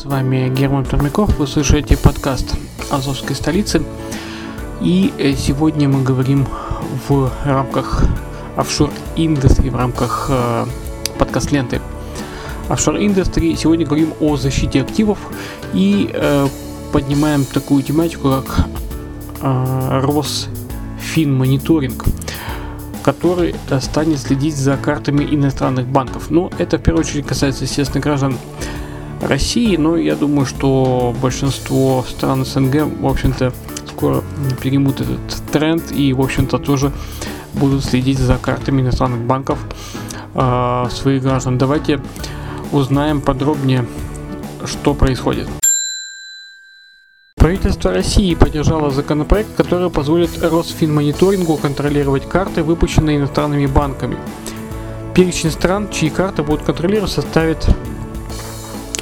С вами Герман Пермяков, вы слушаете подкаст Азовской столицы. И э, сегодня мы говорим в рамках офшор индустрии, в рамках э, подкаст ленты офшор индустрии. Сегодня говорим о защите активов и э, поднимаем такую тематику, как э, Росфинмониторинг который станет следить за картами иностранных банков. Ну, это в первую очередь касается, естественно, граждан России, но я думаю, что большинство стран СНГ, в общем-то, скоро переймут этот тренд и, в общем-то, тоже будут следить за картами иностранных банков э, своих граждан. Давайте узнаем подробнее, что происходит. Правительство России поддержало законопроект, который позволит Росфинмониторингу контролировать карты, выпущенные иностранными банками. Перечень стран, чьи карты будут контролировать, составит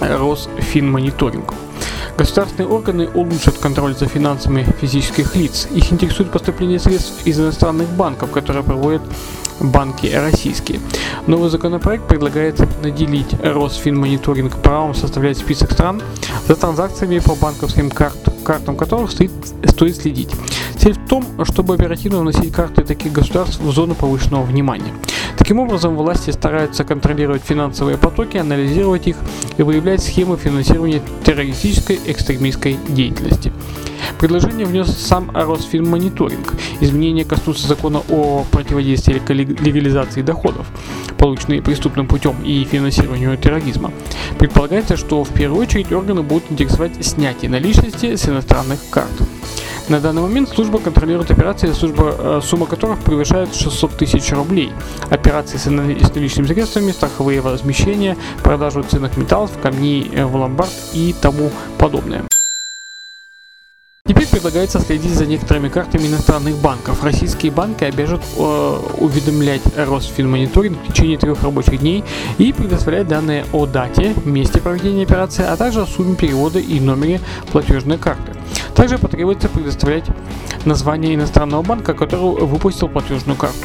Росфинмониторинг. Государственные органы улучшат контроль за финансами физических лиц. Их интересует поступление средств из иностранных банков, которые проводят банки российские. Новый законопроект предлагает наделить Росфинмониторинг правом составлять список стран, за транзакциями по банковским карт, картам которых стоит, стоит следить. Цель в том, чтобы оперативно вносить карты таких государств в зону повышенного внимания. Таким образом, власти стараются контролировать финансовые потоки, анализировать их и выявлять схемы финансирования террористической экстремистской деятельности. Предложение внес сам Росфинмониторинг. Изменения коснутся закона о противодействии легализации доходов, полученные преступным путем и финансированию терроризма. Предполагается, что в первую очередь органы будут интересовать снятие наличности с иностранных карт. На данный момент служба контролирует операции, служба, э, сумма которых превышает 600 тысяч рублей. Операции с наличными средствами, страховые возмещения, продажу ценных металлов, камней э, в ломбард и тому подобное. Теперь предлагается следить за некоторыми картами иностранных банков. Российские банки обяжут э, уведомлять Росфинмониторинг в течение трех рабочих дней и предоставлять данные о дате, месте проведения операции, а также о сумме перевода и номере платежной карты. Также потребуется предоставлять название иностранного банка, который выпустил платежную карту.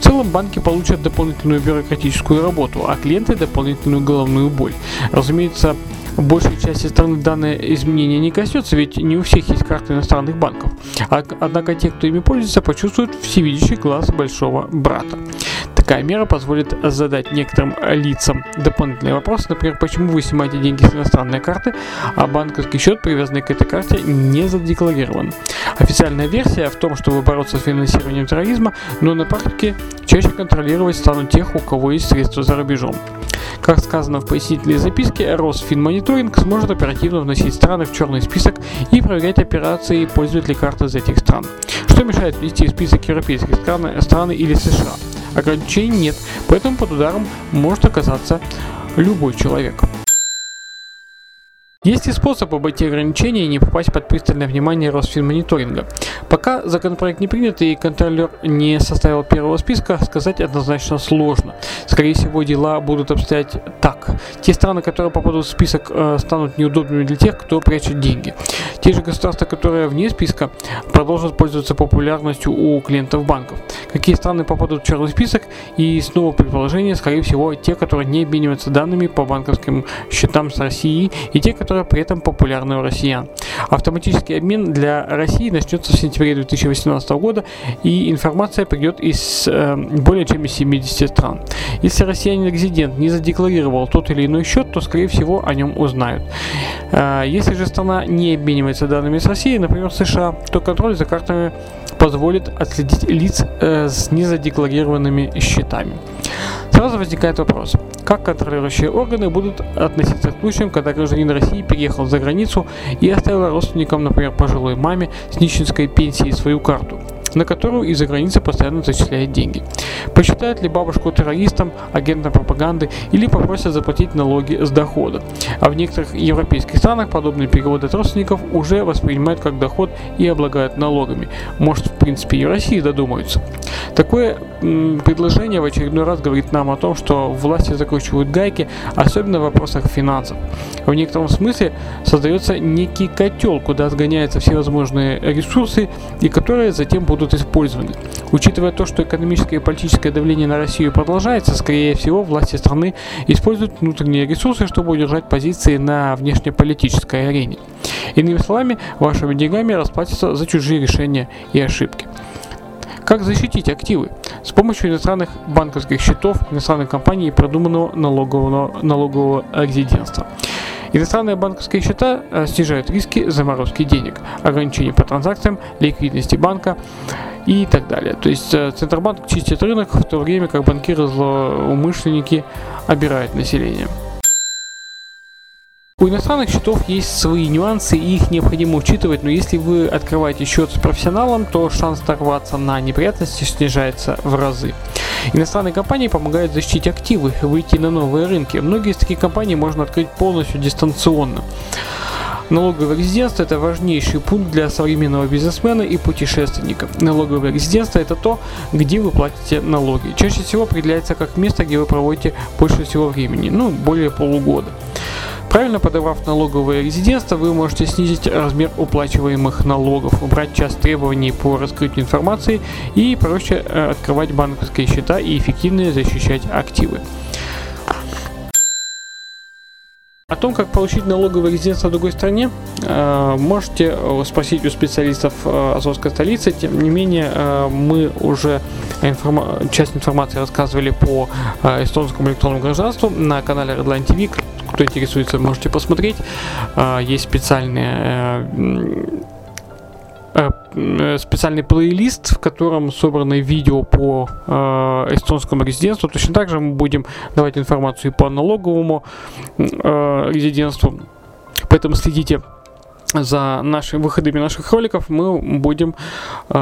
В целом банки получат дополнительную бюрократическую работу, а клиенты дополнительную головную боль. Разумеется, большей части страны данное изменение не коснется, ведь не у всех есть карты иностранных банков. Однако те, кто ими пользуется, почувствуют всевидящий глаз большого брата. Такая мера позволит задать некоторым лицам дополнительные вопросы, например, почему вы снимаете деньги с иностранной карты, а банковский счет, привязанный к этой карте, не задекларирован. Официальная версия в том, чтобы бороться с финансированием терроризма, но на практике чаще контролировать станут тех, у кого есть средства за рубежом. Как сказано в пояснительной записке, Росфинмониторинг сможет оперативно вносить страны в черный список и проверять операции пользователей карты из этих стран. Что мешает внести в список европейских стран, страны или США? Ограничений нет, поэтому под ударом может оказаться любой человек. Есть и способ обойти ограничения и не попасть под пристальное внимание Росфинмониторинга. Пока законопроект не принят и контролер не составил первого списка, сказать однозначно сложно. Скорее всего, дела будут обстоять так. Те страны, которые попадут в список, э, станут неудобными для тех, кто прячет деньги. Те же государства, которые вне списка, продолжат пользоваться популярностью у клиентов банков. Какие страны попадут в черный список? И снова предположение, скорее всего, те, которые не обмениваются данными по банковским счетам с Россией, и те, которые при этом популярны у россиян. Автоматический обмен для России начнется в сентябре 2018 года, и информация придет из э, более чем из 70 стран. Если россиянин-резидент не задекларировал тот или иной счет, то, скорее всего, о нем узнают. Э, если же страна не обменивается данными с Россией, например, США, то контроль за картами позволит отследить лиц э, с незадекларированными счетами. Сразу возникает вопрос, как контролирующие органы будут относиться к случаям, когда гражданин России переехал за границу и оставил родственникам, например, пожилой маме с нищенской пенсией свою карту. На которую из-за границы постоянно зачисляют деньги. Посчитают ли бабушку террористом, агентом пропаганды или попросят заплатить налоги с дохода. А в некоторых европейских странах подобные переводы от родственников уже воспринимают как доход и облагают налогами. Может, в принципе, и в России додумаются. Такое предложение в очередной раз говорит нам о том, что власти закручивают гайки, особенно в вопросах финансов. В некотором смысле создается некий котел, куда сгоняются всевозможные ресурсы и которые затем будут использованы. Учитывая то, что экономическое и политическое давление на Россию продолжается, скорее всего, власти страны используют внутренние ресурсы, чтобы удержать позиции на внешнеполитической арене. Иными словами, вашими деньгами расплатятся за чужие решения и ошибки. Как защитить активы? С помощью иностранных банковских счетов, иностранных компаний и продуманного налогового, налогового резидентства. Иностранные банковские счета э, снижают риски заморозки денег, ограничения по транзакциям, ликвидности банка и так далее. То есть э, Центробанк чистит рынок, в то время как банкиры злоумышленники обирают население. У иностранных счетов есть свои нюансы, и их необходимо учитывать, но если вы открываете счет с профессионалом, то шанс оторваться на неприятности снижается в разы. Иностранные компании помогают защитить активы, выйти на новые рынки. Многие из таких компаний можно открыть полностью дистанционно. Налоговое резидентство – это важнейший пункт для современного бизнесмена и путешественника. Налоговое резидентство – это то, где вы платите налоги. Чаще всего определяется как место, где вы проводите больше всего времени, ну, более полугода. Правильно подобрав налоговое резидентство, вы можете снизить размер уплачиваемых налогов, убрать часть требований по раскрытию информации и проще э, открывать банковские счета и эффективнее защищать активы. О том, как получить налоговое резидентство в другой стране, э, можете э, спросить у специалистов Азовской столицы. Тем не менее, мы уже информа- часть информации рассказывали по эстонскому электронному гражданству на канале Redline TV. Кто интересуется, можете посмотреть. Есть специальные специальный плейлист, в котором собраны видео по э, эстонскому резидентству. Точно так же мы будем давать информацию и по налоговому э, резидентству. Поэтому следите за нашими выходами наших роликов мы будем э,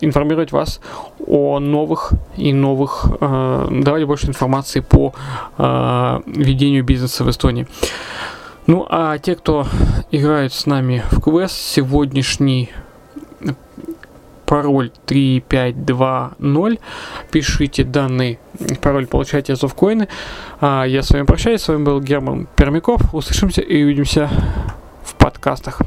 информировать вас о новых и новых, э, давать больше информации по э, ведению бизнеса в Эстонии. Ну а те, кто играют с нами в квест, сегодняшний пароль 3520. Пишите данный пароль, получайте азовкоины. А я с вами прощаюсь. С вами был Герман Пермяков. Услышимся и увидимся подкастах.